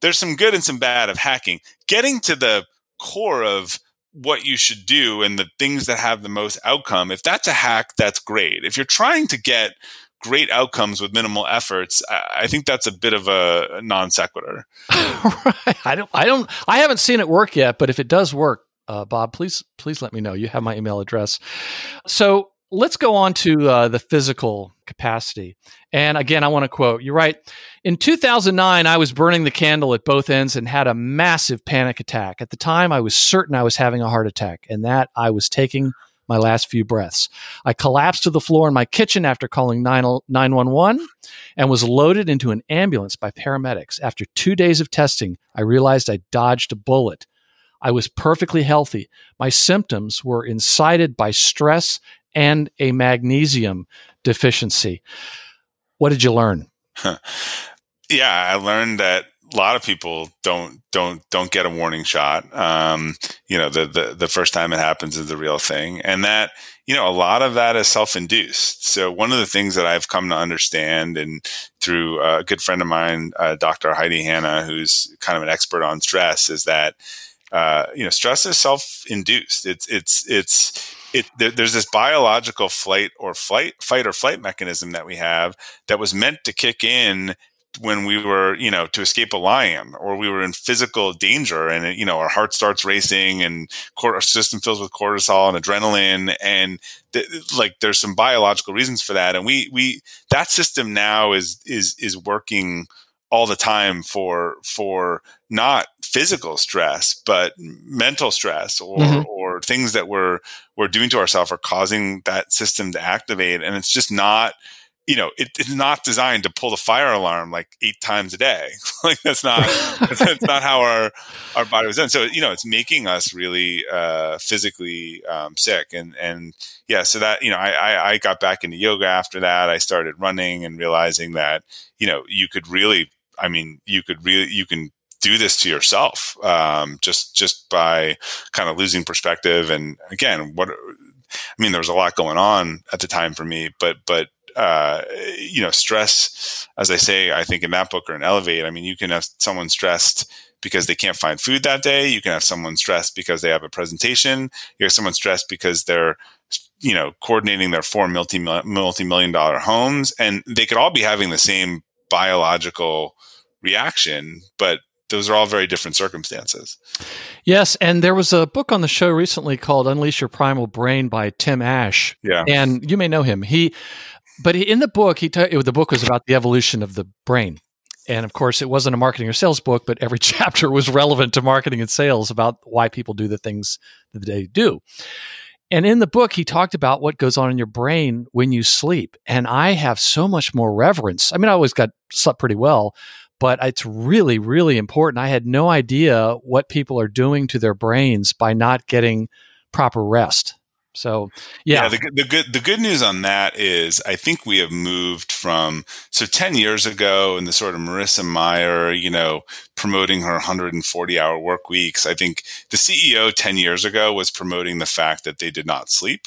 there's some good and some bad of hacking. Getting to the core of what you should do and the things that have the most outcome, if that's a hack, that's great. If you're trying to get great outcomes with minimal efforts, I think that's a bit of a non sequitur. right. I don't, I don't, I haven't seen it work yet, but if it does work, uh, Bob, please, please let me know. You have my email address. So let's go on to uh, the physical capacity. And again, I want to quote "You're right. In 2009, I was burning the candle at both ends and had a massive panic attack. At the time, I was certain I was having a heart attack and that I was taking my last few breaths. I collapsed to the floor in my kitchen after calling 911 and was loaded into an ambulance by paramedics. After two days of testing, I realized I dodged a bullet. I was perfectly healthy. My symptoms were incited by stress and a magnesium deficiency. What did you learn? yeah, I learned that a lot of people don't don't don't get a warning shot. Um, you know, the, the the first time it happens is the real thing, and that you know a lot of that is self induced. So one of the things that I've come to understand, and through a good friend of mine, uh, Dr. Heidi Hanna, who's kind of an expert on stress, is that uh, you know stress is self induced. It's it's it's it, there, there's this biological flight or flight fight or flight mechanism that we have that was meant to kick in when we were, you know, to escape a lion or we were in physical danger and, it, you know, our heart starts racing and our system fills with cortisol and adrenaline. And th- like, there's some biological reasons for that. And we, we, that system now is, is, is working all the time for for not physical stress but mental stress or mm-hmm. or things that we're we're doing to ourselves are causing that system to activate. And it's just not you know it, it's not designed to pull the fire alarm like eight times a day. Like that's not that's not how our our body was done. So you know it's making us really uh physically um, sick. And and yeah so that you know I, I i got back into yoga after that. I started running and realizing that you know you could really I mean, you could really, you can do this to yourself um, just just by kind of losing perspective. And again, what I mean, there was a lot going on at the time for me, but but uh, you know, stress, as I say, I think in that book or in Elevate, I mean, you can have someone stressed because they can't find food that day. You can have someone stressed because they have a presentation. You have someone stressed because they're you know coordinating their four multi multi million dollar homes, and they could all be having the same biological reaction, but those are all very different circumstances. Yes, and there was a book on the show recently called "Unleash Your Primal Brain" by Tim Ash. Yeah, and you may know him. He, but in the book, he t- the book was about the evolution of the brain, And of course, it wasn't a marketing or sales book, but every chapter was relevant to marketing and sales about why people do the things that they do. And in the book, he talked about what goes on in your brain when you sleep. And I have so much more reverence. I mean, I always got slept pretty well, but it's really, really important. I had no idea what people are doing to their brains by not getting proper rest. So, yeah. yeah. the, the good the good news on that is I think we have moved from so 10 years ago and the sort of Marissa Mayer, you know, promoting her 140 hour work weeks. I think the CEO 10 years ago was promoting the fact that they did not sleep.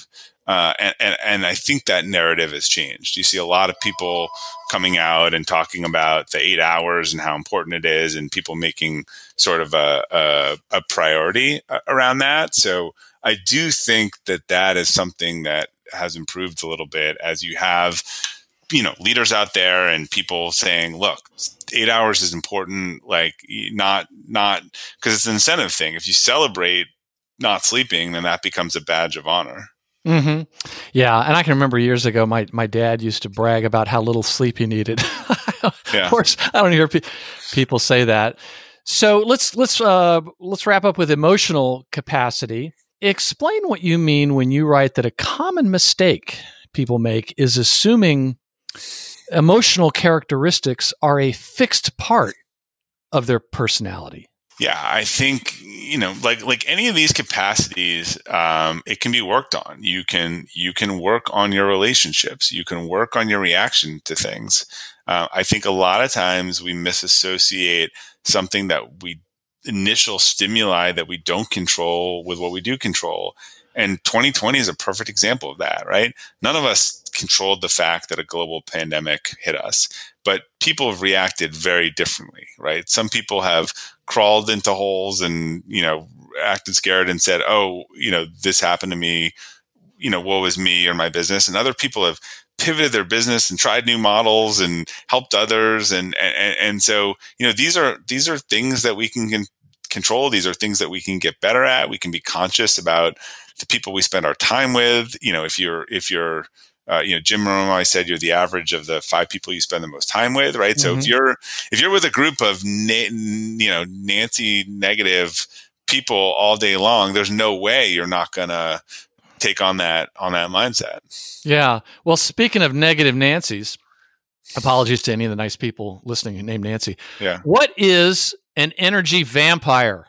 Uh, and, and, and I think that narrative has changed. You see a lot of people coming out and talking about the eight hours and how important it is, and people making sort of a, a, a priority uh, around that. So I do think that that is something that has improved a little bit as you have you know leaders out there and people saying look eight hours is important like not not because it's an incentive thing if you celebrate not sleeping then that becomes a badge of honor Mm-hmm. Yeah, and I can remember years ago, my my dad used to brag about how little sleep he needed. yeah. Of course, I don't hear pe- people say that. So let's let's uh, let's wrap up with emotional capacity. Explain what you mean when you write that a common mistake people make is assuming emotional characteristics are a fixed part of their personality. Yeah, I think you know, like like any of these capacities, um, it can be worked on. You can you can work on your relationships. You can work on your reaction to things. Uh, I think a lot of times we misassociate something that we initial stimuli that we don't control with what we do control. And 2020 is a perfect example of that, right? None of us controlled the fact that a global pandemic hit us, but people have reacted very differently, right? Some people have crawled into holes and, you know, acted scared and said, oh, you know, this happened to me, you know, what was me or my business. And other people have pivoted their business and tried new models and helped others. And, and and so you know these are these are things that we can control. These are things that we can get better at. We can be conscious about the people we spend our time with. You know if you're if you're uh, you know jim I said you're the average of the five people you spend the most time with right mm-hmm. so if mm-hmm. you're if you're with a group of na- you know nancy negative people all day long there's no way you're not gonna take on that on that mindset. Yeah. Well, speaking of negative Nancy's, apologies to any of the nice people listening named Nancy. Yeah. What is an energy vampire?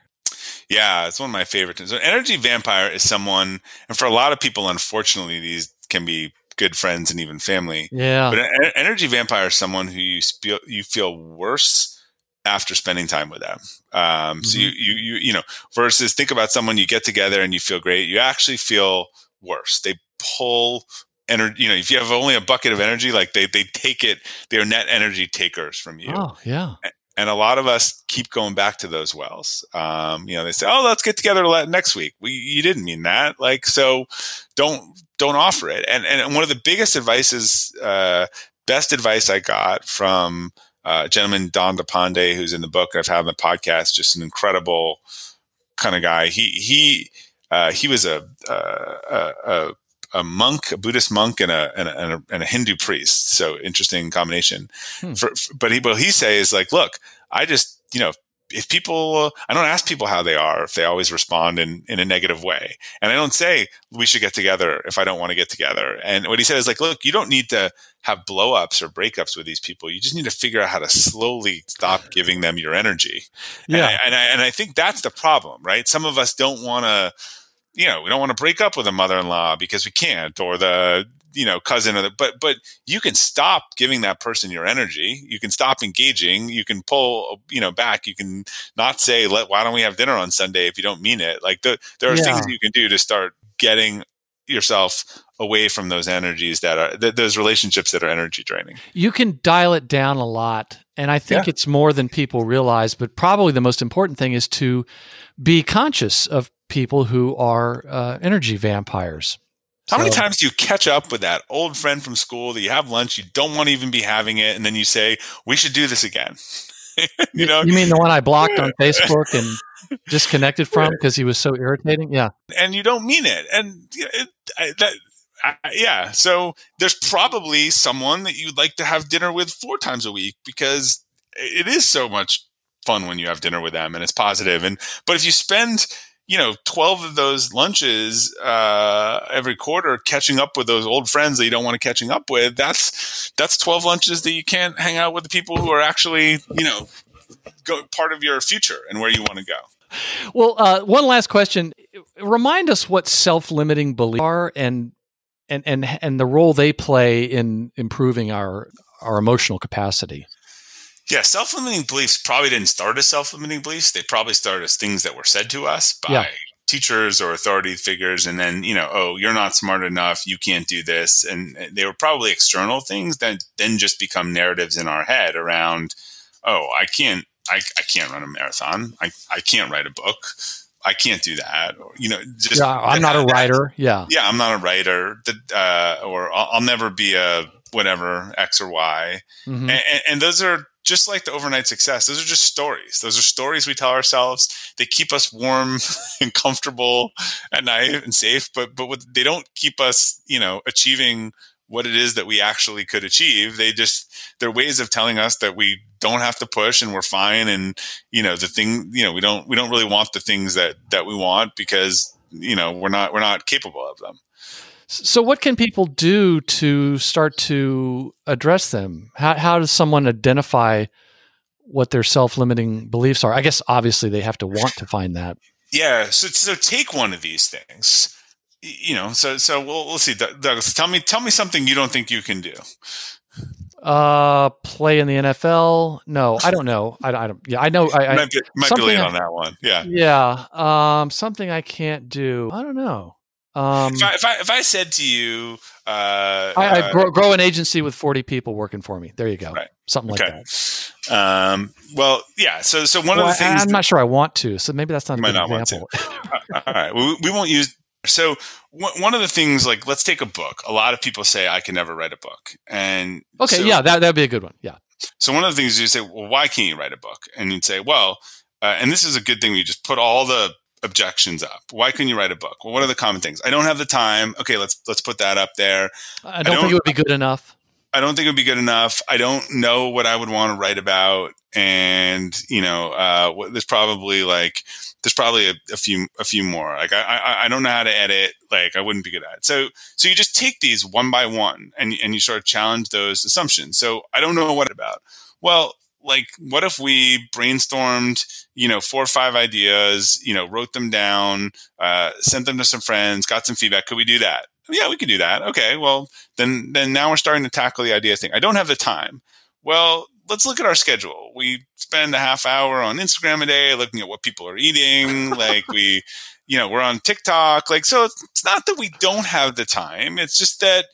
Yeah, it's one of my favorite things. An energy vampire is someone, and for a lot of people, unfortunately, these can be good friends and even family. Yeah. But an energy vampire is someone who you feel you feel worse after spending time with them. Um, mm-hmm. So you, you, you, you know, versus think about someone you get together and you feel great. You actually feel worse. They pull energy. You know, if you have only a bucket of energy, like they they take it. They're net energy takers from you. Oh yeah. And a lot of us keep going back to those wells. Um, you know, they say, "Oh, let's get together next week." We, you didn't mean that. Like, so don't don't offer it. And and one of the biggest advices, uh, best advice I got from uh, a gentleman Dandapani, who's in the book I've had on the podcast, just an incredible kind of guy. He he uh, he was a, a, a, a monk, a Buddhist monk, and a, and a, and a Hindu priest. So interesting combination. Hmm. For, for, but he what he say is like, look, I just you know if people i don't ask people how they are if they always respond in, in a negative way. And i don't say we should get together if i don't want to get together. And what he said is like look you don't need to have blowups or breakups with these people. You just need to figure out how to slowly stop giving them your energy. Yeah. And I, and I, and I think that's the problem right? Some of us don't want to you know we don't want to break up with a mother-in-law because we can't or the you know cousin or the, but but you can stop giving that person your energy. You can stop engaging. You can pull you know back. You can not say let why don't we have dinner on sunday if you don't mean it? Like the, there are yeah. things you can do to start getting yourself away from those energies that are th- those relationships that are energy draining. You can dial it down a lot and i think yeah. it's more than people realize but probably the most important thing is to be conscious of people who are uh, energy vampires how so, many times do you catch up with that old friend from school that you have lunch, you don't want to even be having it, and then you say, "We should do this again." you know, you mean the one I blocked on Facebook and disconnected from because he was so irritating? Yeah, and you don't mean it, and it, that. I, yeah, so there's probably someone that you'd like to have dinner with four times a week because it is so much fun when you have dinner with them and it's positive. And but if you spend you know 12 of those lunches uh, every quarter catching up with those old friends that you don't want to catching up with that's that's 12 lunches that you can't hang out with the people who are actually you know go, part of your future and where you want to go. Well uh, one last question. Remind us what self-limiting beliefs are and and and and the role they play in improving our our emotional capacity yeah, self limiting beliefs probably didn't start as self limiting beliefs. They probably started as things that were said to us by yeah. teachers or authority figures. And then, you know, oh, you're not smart enough. You can't do this. And they were probably external things that then just become narratives in our head around, oh, I can't, I, I can't run a marathon. I, I can't write a book. I can't do that. Or, you know, just yeah, I'm not a writer. Yeah. Yeah. I'm not a writer that, uh, or I'll, I'll, never be a whatever X or Y. Mm-hmm. And, and those are just like the overnight success, those are just stories. Those are stories we tell ourselves. They keep us warm and comfortable at night and safe, but but what, they don't keep us, you know, achieving what it is that we actually could achieve. They just they're ways of telling us that we don't have to push and we're fine and you know the thing you know we don't we don't really want the things that that we want because you know we're not we're not capable of them so, what can people do to start to address them? How, how does someone identify what their self limiting beliefs are? I guess obviously they have to want to find that. Yeah. So, so take one of these things. You know, so so we'll, we'll see. Douglas, tell me tell me something you don't think you can do. Uh, play in the NFL? No, I don't know. I, I don't. Yeah, I know. I, might be, might be late on that one. Yeah. Yeah. Um, something I can't do. I don't know. Um, if, I, if, I, if I said to you, uh, I, I uh, grow, grow, an agency with forty people working for me. There you go, right. something like okay. that. Um, well, yeah. So, so one well, of the things I'm that, not sure I want to. So maybe that's not a good not example. Uh, all right, we, we, won't use. So one of the things, like, let's take a book. A lot of people say I can never write a book, and okay, so, yeah, that that'd be a good one. Yeah. So one of the things you say, well, why can't you write a book? And you'd say, well, uh, and this is a good thing. We just put all the objections up. Why couldn't you write a book? Well, what are the common things? I don't have the time. Okay, let's let's put that up there. I don't, I don't think it would be good enough. I don't think it would be good enough. I don't know what I would want to write about, and you know, uh, there's probably like there's probably a, a, few a few more. Like I, I I don't know how to edit. Like I wouldn't be good at it. So so you just take these one by one, and and you sort of challenge those assumptions. So I don't know what about. Well, like what if we brainstormed you know four or five ideas you know wrote them down uh, sent them to some friends got some feedback. Could we do that? Yeah we could do that. Okay well then then now we're starting to tackle the idea thing. I don't have the time. Well let's look at our schedule. We spend a half hour on instagram a day looking at what people are eating. Like we you know we're on tiktok like so it's not that we don't have the time it's just that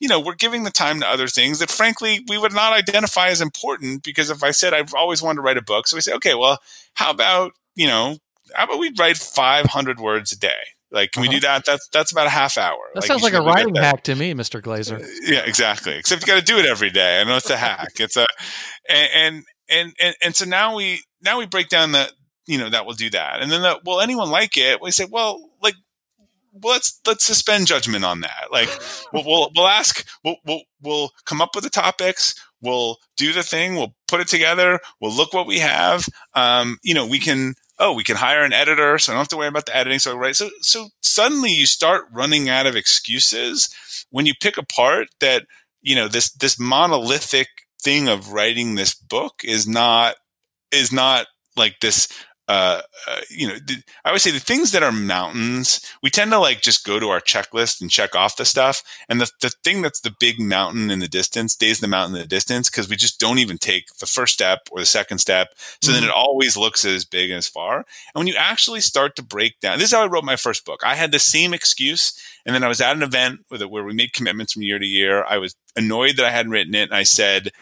you know, we're giving the time to other things that frankly we would not identify as important because if I said I've always wanted to write a book, so we say, okay, well, how about, you know, how about we write 500 words a day? Like, can uh-huh. we do that? That's that's about a half hour. That like, sounds like a writing hack to me, Mr. Glazer. Yeah, exactly. Except you got to do it every day. I know it's a hack. It's a, and and and and so now we now we break down the you know that will do that, and then the, will anyone like it? We say, well, like well, let's let's suspend judgment on that. Like we'll we'll, we'll ask we'll, we'll we'll come up with the topics. We'll do the thing. We'll put it together. We'll look what we have. Um, you know, we can oh we can hire an editor, so I don't have to worry about the editing. So right, so so suddenly you start running out of excuses when you pick apart that you know this this monolithic thing of writing this book is not is not like this uh, uh, you know, I always say the things that are mountains, we tend to like just go to our checklist and check off the stuff. And the, the thing that's the big mountain in the distance stays the mountain in the distance because we just don't even take the first step or the second step. So mm-hmm. then it always looks as big and as far. And when you actually start to break down, this is how I wrote my first book. I had the same excuse. And then I was at an event where we made commitments from year to year. I was annoyed that I hadn't written it. And I said,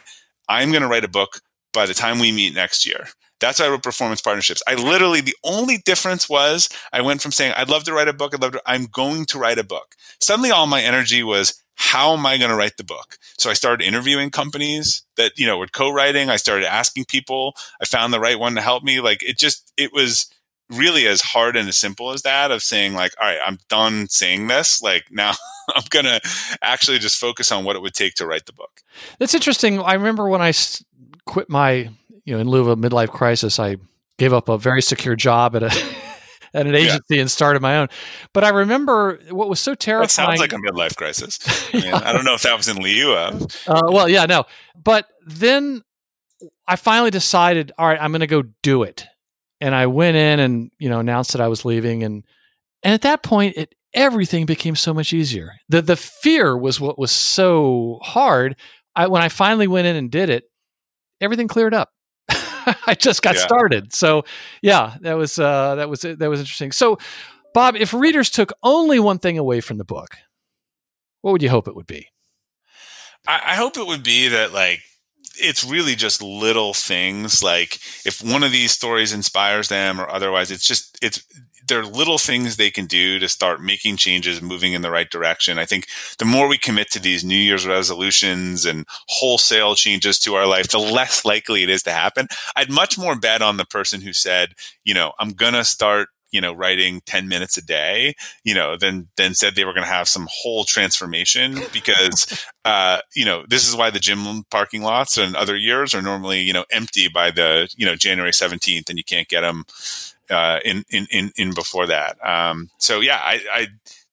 I'm going to write a book by the time we meet next year. That's why I wrote performance partnerships. I literally, the only difference was I went from saying, I'd love to write a book, I'd love to, I'm going to write a book. Suddenly all my energy was, how am I going to write the book? So I started interviewing companies that, you know, were co-writing. I started asking people. I found the right one to help me. Like it just, it was really as hard and as simple as that of saying like, all right, I'm done saying this. Like now I'm going to actually just focus on what it would take to write the book. That's interesting. I remember when I quit my you know, in lieu of a midlife crisis, I gave up a very secure job at a at an agency yeah. and started my own. But I remember what was so terrifying. That sounds like a midlife crisis. I, mean, I don't know if that was in lieu of. Uh, well, yeah, no. But then I finally decided, all right, I'm going to go do it. And I went in and you know announced that I was leaving, and and at that point, it everything became so much easier. the The fear was what was so hard. I, when I finally went in and did it, everything cleared up. I just got yeah. started. So yeah, that was uh, that was that was interesting. So Bob, if readers took only one thing away from the book, what would you hope it would be? I, I hope it would be that like it's really just little things like if one of these stories inspires them or otherwise it's just it's there are little things they can do to start making changes, moving in the right direction. I think the more we commit to these New Year's resolutions and wholesale changes to our life, the less likely it is to happen. I'd much more bet on the person who said, you know, I'm going to start you know writing 10 minutes a day you know then then said they were going to have some whole transformation because uh you know this is why the gym parking lots and other years are normally you know empty by the you know january 17th and you can't get them uh, in, in, in in before that. Um, so yeah, I, I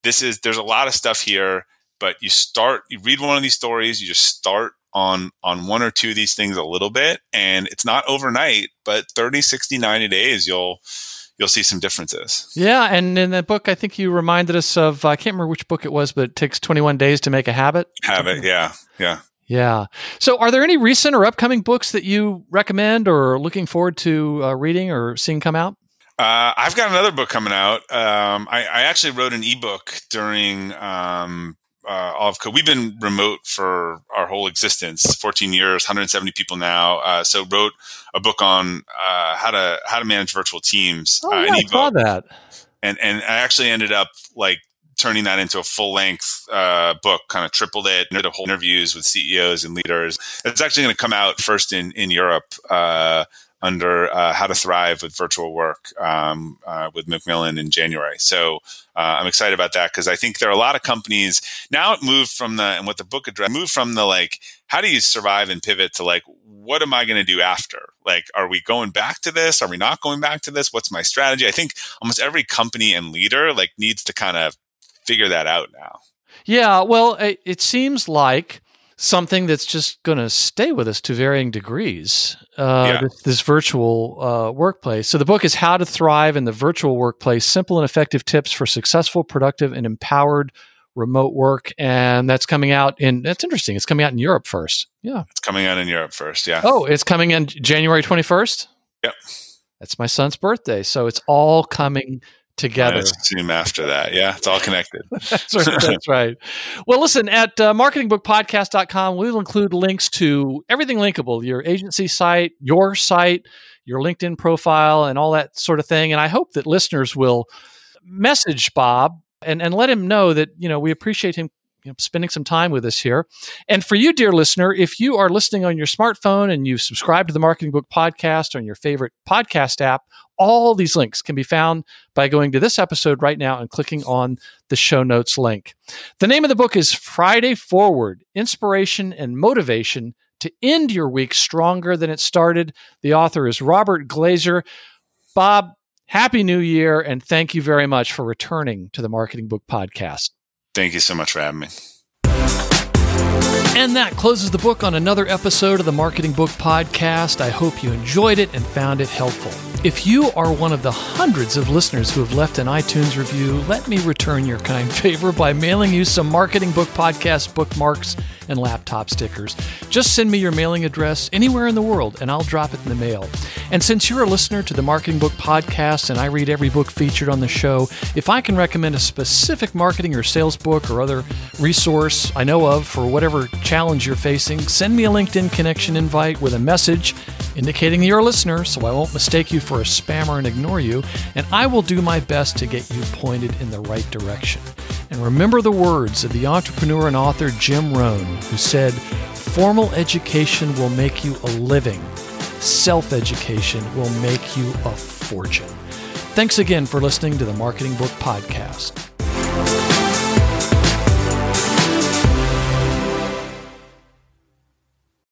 this is there's a lot of stuff here, but you start you read one of these stories, you just start on on one or two of these things a little bit and it's not overnight but 30 60 90 days you'll you'll see some differences. Yeah and in the book i think you reminded us of i can't remember which book it was but it takes 21 days to make a habit. Habit yeah yeah. Yeah. So are there any recent or upcoming books that you recommend or looking forward to uh, reading or seeing come out uh, I've got another book coming out. Um, I, I, actually wrote an ebook during um, uh, all of COVID. We've been remote for our whole existence, 14 years, 170 people now. Uh, so wrote a book on uh, how to how to manage virtual teams. Oh, uh, yeah, I saw that. And and I actually ended up like turning that into a full length uh, book, kind of tripled it, did a whole interviews with CEOs and leaders. It's actually going to come out first in in Europe uh, under uh, How to Thrive with Virtual Work um, uh, with Macmillan in January. So uh, I'm excited about that because I think there are a lot of companies now. It moved from the and what the book addressed moved from the like how do you survive and pivot to like what am I going to do after? Like, are we going back to this? Are we not going back to this? What's my strategy? I think almost every company and leader like needs to kind of figure that out now. Yeah, well, it, it seems like something that's just going to stay with us to varying degrees. Uh, yeah. this, this, virtual uh, workplace. So the book is How to Thrive in the Virtual Workplace: Simple and Effective Tips for Successful, Productive, and Empowered Remote Work. And that's coming out in. That's interesting. It's coming out in Europe first. Yeah, it's coming out in Europe first. Yeah. Oh, it's coming in January twenty first. Yep. That's my son's birthday, so it's all coming together. Soon after that. Yeah, it's all connected. that's, right, that's right. Well, listen, at uh, marketingbookpodcast.com, we'll include links to everything linkable your agency site, your site, your LinkedIn profile, and all that sort of thing. And I hope that listeners will message Bob and, and let him know that, you know, we appreciate him you know, spending some time with us here. And for you, dear listener, if you are listening on your smartphone and you've subscribed to the Marketing Book Podcast on your favorite podcast app, all these links can be found by going to this episode right now and clicking on the show notes link. The name of the book is Friday Forward Inspiration and Motivation to End Your Week Stronger Than It Started. The author is Robert Glazer. Bob, Happy New Year, and thank you very much for returning to the Marketing Book Podcast. Thank you so much for having me. And that closes the book on another episode of the Marketing Book Podcast. I hope you enjoyed it and found it helpful. If you are one of the hundreds of listeners who have left an iTunes review, let me return your kind favor by mailing you some Marketing Book Podcast bookmarks and laptop stickers. Just send me your mailing address anywhere in the world and I'll drop it in the mail. And since you're a listener to the Marketing Book Podcast and I read every book featured on the show, if I can recommend a specific marketing or sales book or other resource I know of for whatever challenge you're facing, send me a LinkedIn connection invite with a message indicating you're a listener so I won't mistake you for a spammer and ignore you, and I will do my best to get you pointed in the right direction. And remember the words of the entrepreneur and author Jim Rohn, who said, Formal education will make you a living, self education will make you a fortune. Thanks again for listening to the Marketing Book Podcast.